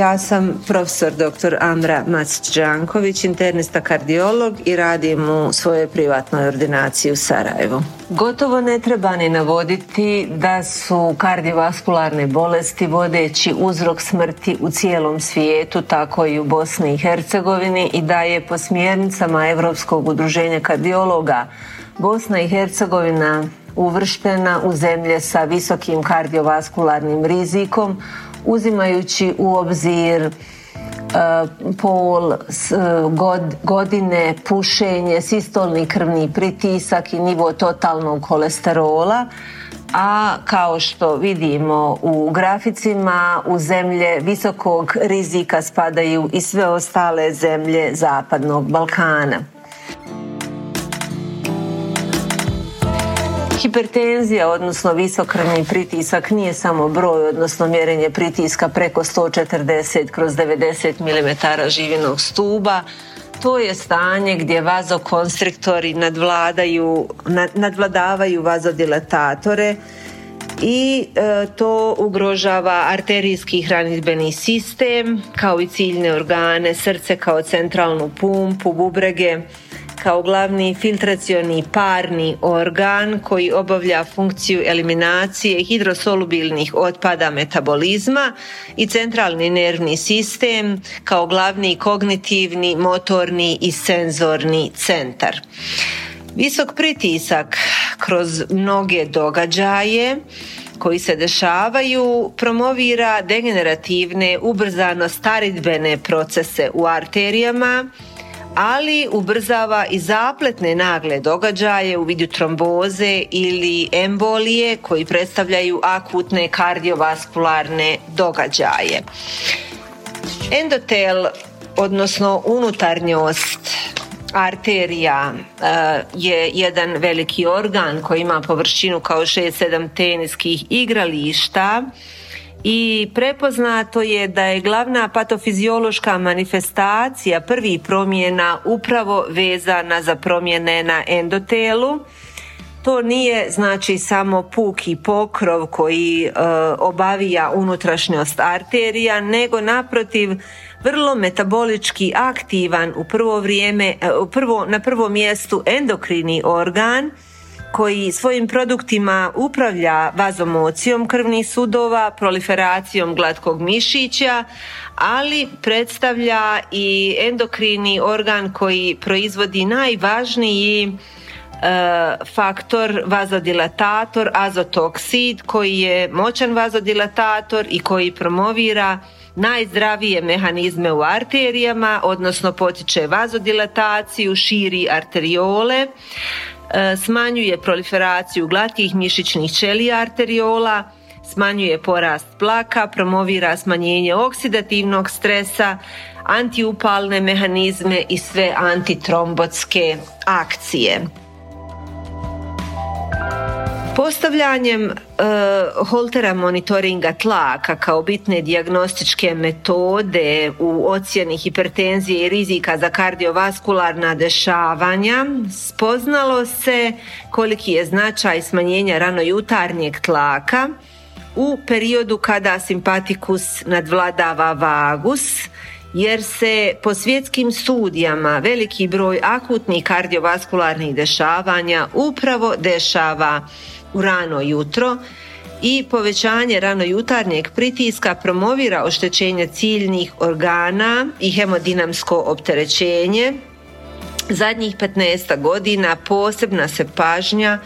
Ja sam profesor dr. Amra Macić-Đanković, internista kardiolog i radim u svojoj privatnoj ordinaciji u Sarajevu. Gotovo ne treba ni navoditi da su kardiovaskularne bolesti vodeći uzrok smrti u cijelom svijetu, tako i u Bosni i Hercegovini i da je po smjernicama Europskog udruženja kardiologa Bosna i Hercegovina uvrštena u zemlje sa visokim kardiovaskularnim rizikom uzimajući u obzir e, pol, e, godine, pušenje, sistolni krvni pritisak i nivo totalnog kolesterola a kao što vidimo u graficima u zemlje visokog rizika spadaju i sve ostale zemlje zapadnog Balkana. Hipertenzija, odnosno visokrvni pritisak, nije samo broj, odnosno mjerenje pritiska preko 140 kroz 90 mm živinog stuba. To je stanje gdje vazokonstriktori nadvladaju, nadvladavaju vazodilatatore i e, to ugrožava arterijski hranidbeni sistem kao i ciljne organe, srce kao centralnu pumpu, bubrege, kao glavni filtracioni parni organ koji obavlja funkciju eliminacije hidrosolubilnih otpada metabolizma i centralni nervni sistem kao glavni kognitivni, motorni i senzorni centar. Visok pritisak kroz mnoge događaje koji se dešavaju promovira degenerativne ubrzano staridbene procese u arterijama ali ubrzava i zapletne nagle događaje u vidu tromboze ili embolije koji predstavljaju akutne kardiovaskularne događaje. Endotel, odnosno unutarnjost arterija eh, je jedan veliki organ koji ima površinu kao 6-7 teniskih igrališta i prepoznato je da je glavna patofiziološka manifestacija prvi promjena upravo vezana za promjene na endotelu. To nije znači samo puki pokrov koji e, obavija unutrašnjost arterija, nego naprotiv vrlo metabolički aktivan u prvo vrijeme, e, prvo, na prvom mjestu endokrini organ koji svojim produktima upravlja vazomocijom krvnih sudova, proliferacijom glatkog mišića, ali predstavlja i endokrini organ koji proizvodi najvažniji e, faktor vazodilatator azotoksid koji je moćan vazodilatator i koji promovira najzdravije mehanizme u arterijama, odnosno potiče vazodilataciju, širi arteriole, smanjuje proliferaciju glatkih mišićnih ćelija arteriola, smanjuje porast plaka, promovira smanjenje oksidativnog stresa, antiupalne mehanizme i sve antitrombotske akcije. Postavljanjem e, holtera monitoringa tlaka kao bitne dijagnostičke metode u ocjeni hipertenzije i rizika za kardiovaskularna dešavanja spoznalo se koliki je značaj smanjenja ranojutarnjeg tlaka u periodu kada simpatikus nadvladava vagus jer se po svjetskim studijama veliki broj akutnih kardiovaskularnih dešavanja upravo dešava u rano jutro i povećanje ranojutarnjeg pritiska promovira oštećenje ciljnih organa i hemodinamsko opterećenje. Zadnjih 15 godina posebna se pažnja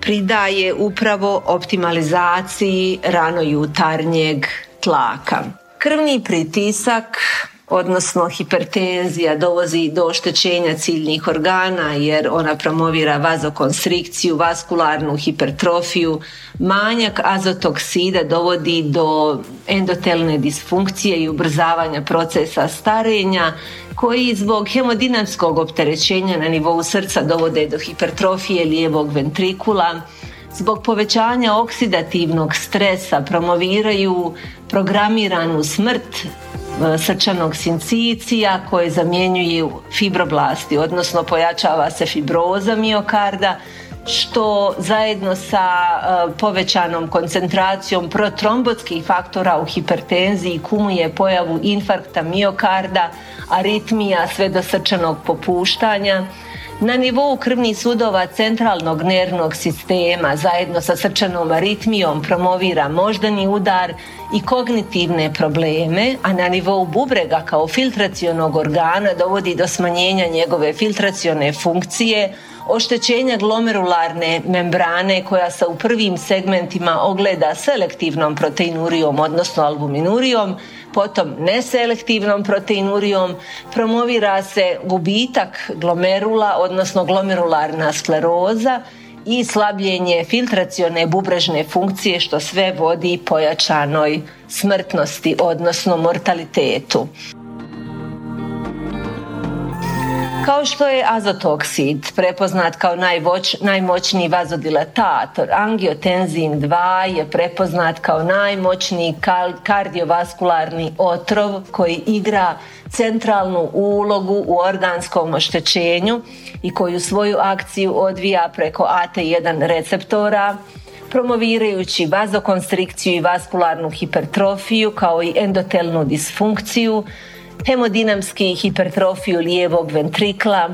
pridaje upravo optimalizaciji ranojutarnjeg tlaka. Krvni pritisak odnosno hipertenzija dovodi do oštećenja ciljnih organa jer ona promovira vazokonstrikciju, vaskularnu hipertrofiju, manjak azotoksida dovodi do endotelne disfunkcije i ubrzavanja procesa starenja koji zbog hemodinamskog opterećenja na nivou srca dovode do hipertrofije lijevog ventrikula, zbog povećanja oksidativnog stresa promoviraju programiranu smrt srčanog sincicija koje zamjenjuju fibroblasti, odnosno pojačava se fibroza miokarda, što zajedno sa e, povećanom koncentracijom protrombotskih faktora u hipertenziji kumuje pojavu infarkta miokarda, aritmija sve do srčanog popuštanja, na nivou krvnih sudova centralnog nervnog sistema zajedno sa srčanom aritmijom promovira moždani udar i kognitivne probleme, a na nivou bubrega kao filtracionog organa dovodi do smanjenja njegove filtracione funkcije, oštećenja glomerularne membrane koja se u prvim segmentima ogleda selektivnom proteinurijom, odnosno albuminurijom, potom neselektivnom proteinurijom, promovira se gubitak glomerula, odnosno glomerularna skleroza i slabljenje filtracione bubrežne funkcije što sve vodi pojačanoj smrtnosti, odnosno mortalitetu. Kao što je azotoksid prepoznat kao najvoć, najmoćniji vazodilatator, angiotenzin 2 je prepoznat kao najmoćniji kardiovaskularni otrov koji igra centralnu ulogu u organskom oštećenju i koju svoju akciju odvija preko AT1 receptora promovirajući vazokonstrikciju i vaskularnu hipertrofiju kao i endotelnu disfunkciju hemodinamski hipertrofiju lijevog ventrikla,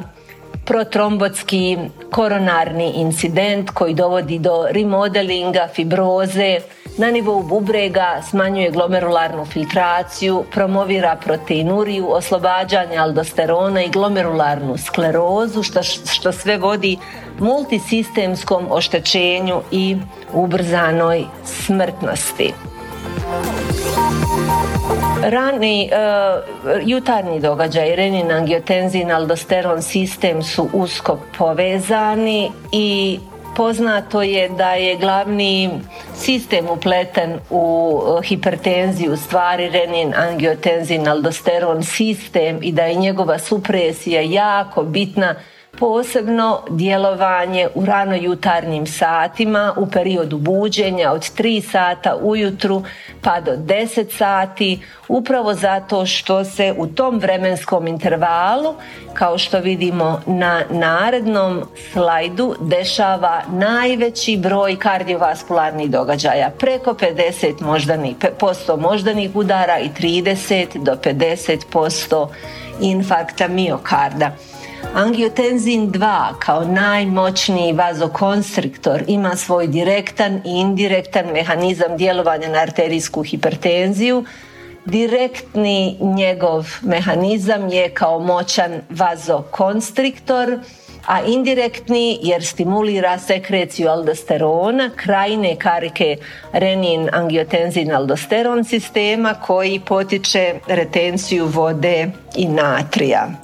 protrombotski koronarni incident koji dovodi do remodelinga, fibroze, na nivou bubrega smanjuje glomerularnu filtraciju, promovira proteinuriju, oslobađanje aldosterona i glomerularnu sklerozu što, što sve vodi multisistemskom oštećenju i ubrzanoj smrtnosti. Rani uh, jutarnji događaj, renin, angiotenzin, aldosteron sistem su usko povezani i poznato je da je glavni sistem upleten u e, hipertenziju stvari renin, angiotenzin, aldosteron sistem i da je njegova supresija jako bitna posebno djelovanje u rano jutarnjim satima u periodu buđenja od 3 sata ujutru pa do 10 sati upravo zato što se u tom vremenskom intervalu kao što vidimo na narednom slajdu dešava najveći broj kardiovaskularnih događaja preko 50 moždanih, posto moždanih udara i 30 do 50% infarkta miokarda. Angiotenzin 2 kao najmoćniji vazokonstriktor ima svoj direktan i indirektan mehanizam djelovanja na arterijsku hipertenziju. Direktni njegov mehanizam je kao moćan vazokonstriktor, a indirektni jer stimulira sekreciju aldosterona, krajine karike renin angiotenzin aldosteron sistema koji potiče retenciju vode i natrija.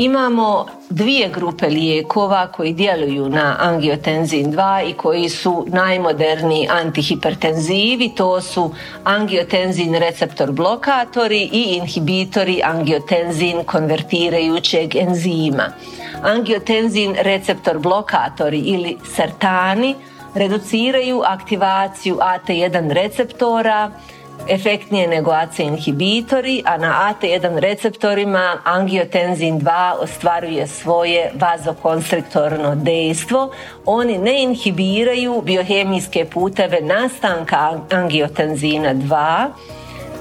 Imamo dvije grupe lijekova koji djeluju na angiotenzin 2 i koji su najmoderniji antihipertenzivi, to su angiotenzin receptor blokatori i inhibitori angiotenzin konvertirajućeg enzima. Angiotenzin receptor blokatori ili sertani reduciraju aktivaciju AT1 receptora efektnije nego AC inhibitori, a na AT1 receptorima angiotenzin 2 ostvaruje svoje vazokonstriktorno dejstvo. Oni ne inhibiraju biohemijske puteve nastanka angiotenzina 2,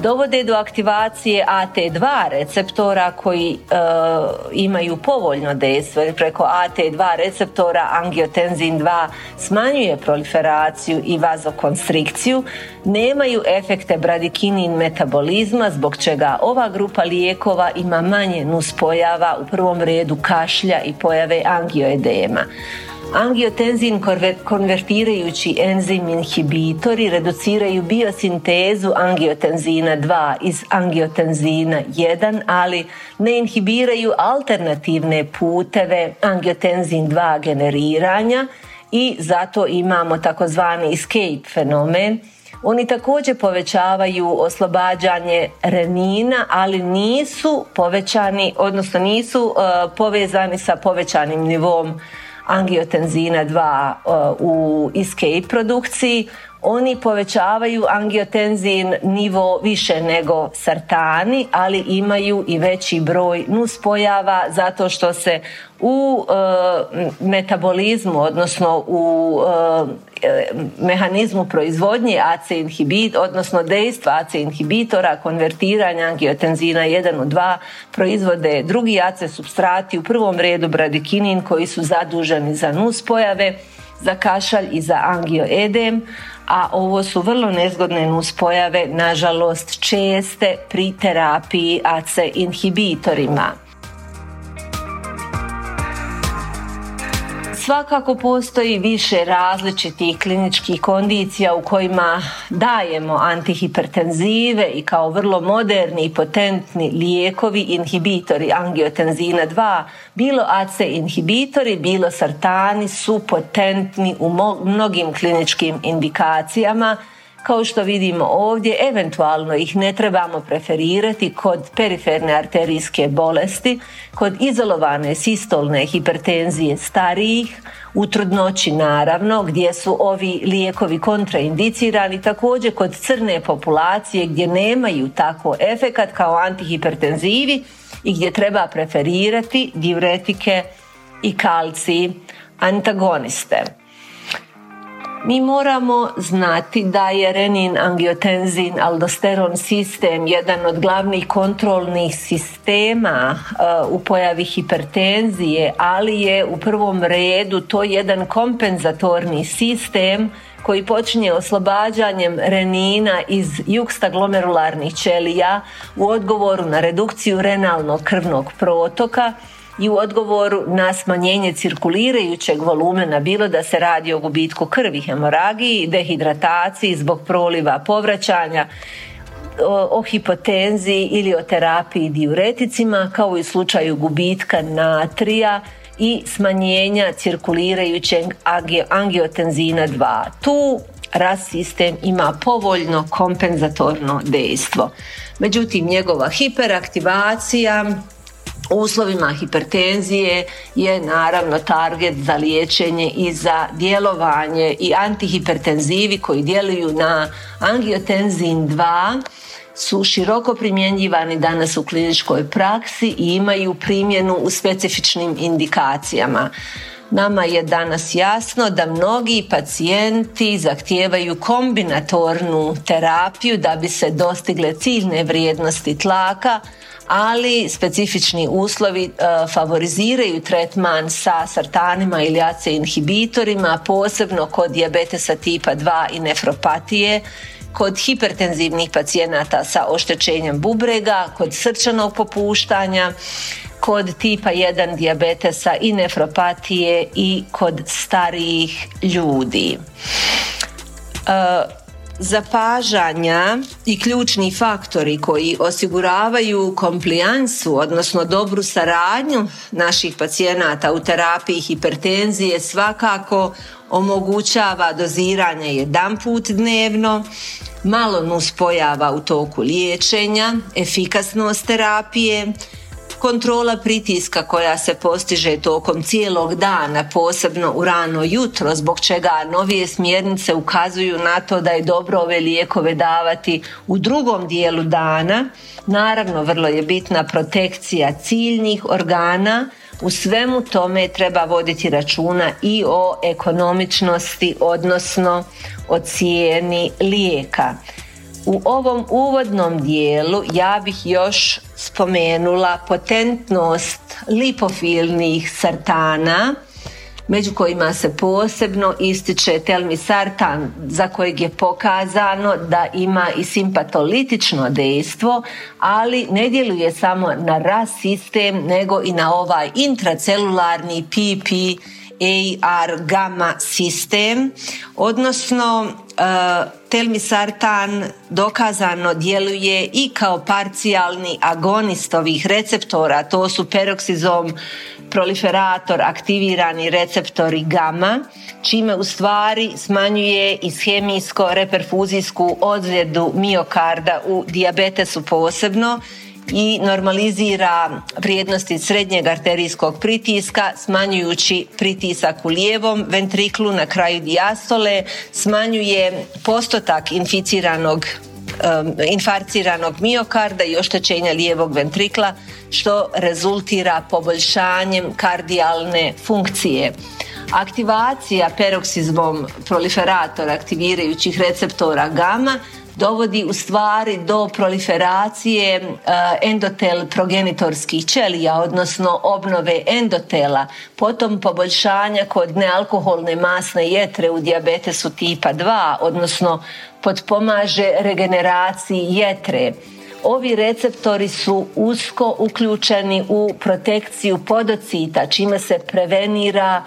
dovode do aktivacije AT2 receptora koji e, imaju povoljno dejstvo preko AT2 receptora angiotenzin 2 smanjuje proliferaciju i vazokonstrikciju nemaju efekte bradikinin metabolizma zbog čega ova grupa lijekova ima manje nuspojava u prvom redu kašlja i pojave angioedema Angiotenzin konvertirajući enzim inhibitori reduciraju biosintezu angiotenzina 2 iz angiotenzina 1, ali ne inhibiraju alternativne puteve angiotenzin 2 generiranja i zato imamo takozvani escape fenomen. Oni također povećavaju oslobađanje renina, ali nisu povećani, odnosno nisu uh, povezani sa povećanim nivom angiotenzina 2 uh, u escape produkciji. Oni povećavaju angiotenzin nivo više nego sartani, ali imaju i veći broj nuspojava zato što se u e, metabolizmu, odnosno u e, mehanizmu proizvodnje AC inhibit, odnosno dejstva AC inhibitora, konvertiranja angiotenzina 1 u 2 proizvode drugi AC substrati, u prvom redu bradikinin koji su zaduženi za nuspojave, za kašalj i za angioedem, a ovo su vrlo nezgodne nuspojave, nažalost česte pri terapiji AC inhibitorima. Svakako postoji više različitih kliničkih kondicija u kojima dajemo antihipertenzive i kao vrlo moderni i potentni lijekovi inhibitori angiotenzina 2, bilo AC inhibitori, bilo sartani su potentni u mnogim kliničkim indikacijama kao što vidimo ovdje, eventualno ih ne trebamo preferirati kod periferne arterijske bolesti, kod izolovane sistolne hipertenzije starijih, u trudnoći naravno, gdje su ovi lijekovi kontraindicirani, također kod crne populacije gdje nemaju tako efekat kao antihipertenzivi i gdje treba preferirati diuretike i kalciji antagoniste. Mi moramo znati da je renin, angiotenzin, aldosteron sistem jedan od glavnih kontrolnih sistema uh, u pojavi hipertenzije, ali je u prvom redu to jedan kompenzatorni sistem koji počinje oslobađanjem renina iz juxtaglomerularnih ćelija u odgovoru na redukciju renalnog krvnog protoka i u odgovoru na smanjenje cirkulirajućeg volumena bilo da se radi o gubitku krvi, hemoragiji, dehidrataciji zbog proliva povraćanja, o hipotenziji ili o terapiji diureticima kao i slučaju gubitka natrija i smanjenja cirkulirajućeg angiotenzina 2. Tu RAS sistem ima povoljno kompenzatorno dejstvo. Međutim, njegova hiperaktivacija uslovima hipertenzije je naravno target za liječenje i za djelovanje i antihipertenzivi koji djeluju na angiotenzin 2 su široko primjenjivani danas u kliničkoj praksi i imaju primjenu u specifičnim indikacijama. Nama je danas jasno da mnogi pacijenti zahtijevaju kombinatornu terapiju da bi se dostigle ciljne vrijednosti tlaka, ali specifični uslovi e, favoriziraju tretman sa sartanima ili AC inhibitorima, posebno kod dijabetesa tipa 2 i nefropatije, kod hipertenzivnih pacijenata sa oštećenjem bubrega, kod srčanog popuštanja, kod tipa 1 dijabetesa i nefropatije i kod starijih ljudi. E, zapažanja i ključni faktori koji osiguravaju komplijansu, odnosno dobru saradnju naših pacijenata u terapiji hipertenzije svakako omogućava doziranje jedan put dnevno, malo nuspojava u toku liječenja, efikasnost terapije, kontrola pritiska koja se postiže tokom cijelog dana, posebno u rano jutro, zbog čega novije smjernice ukazuju na to da je dobro ove lijekove davati u drugom dijelu dana. Naravno, vrlo je bitna protekcija ciljnih organa, u svemu tome treba voditi računa i o ekonomičnosti, odnosno o cijeni lijeka. U ovom uvodnom dijelu ja bih još spomenula potentnost lipofilnih sartana među kojima se posebno ističe telmisartan za kojeg je pokazano da ima i simpatolitično dejstvo, ali ne djeluje samo na RAS sistem nego i na ovaj intracelularni PP AR gamma sistem, odnosno uh, telmisartan dokazano djeluje i kao parcijalni agonist ovih receptora, to su peroksizom, proliferator, aktivirani receptori gamma, čime u stvari smanjuje ishemijsko reperfuzijsku ozljedu miokarda u dijabetesu posebno i normalizira vrijednosti srednjeg arterijskog pritiska smanjujući pritisak u lijevom ventriklu na kraju dijastole, smanjuje postotak inficiranog infarciranog miokarda i oštećenja lijevog ventrikla što rezultira poboljšanjem kardijalne funkcije. Aktivacija peroksizmom proliferatora aktivirajućih receptora gama dovodi u stvari do proliferacije e, endotel progenitorskih ćelija, odnosno obnove endotela, potom poboljšanja kod nealkoholne masne jetre u dijabetesu tipa 2, odnosno potpomaže regeneraciji jetre. Ovi receptori su usko uključeni u protekciju podocita, čime se prevenira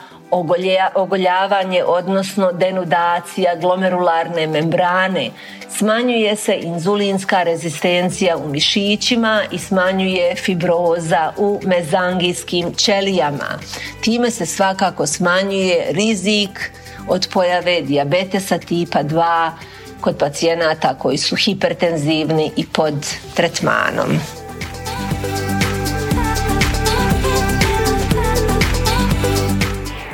ogoljavanje, odnosno denudacija glomerularne membrane. Smanjuje se inzulinska rezistencija u mišićima i smanjuje fibroza u mezangijskim ćelijama. Time se svakako smanjuje rizik od pojave dijabetesa tipa 2 kod pacijenata koji su hipertenzivni i pod tretmanom.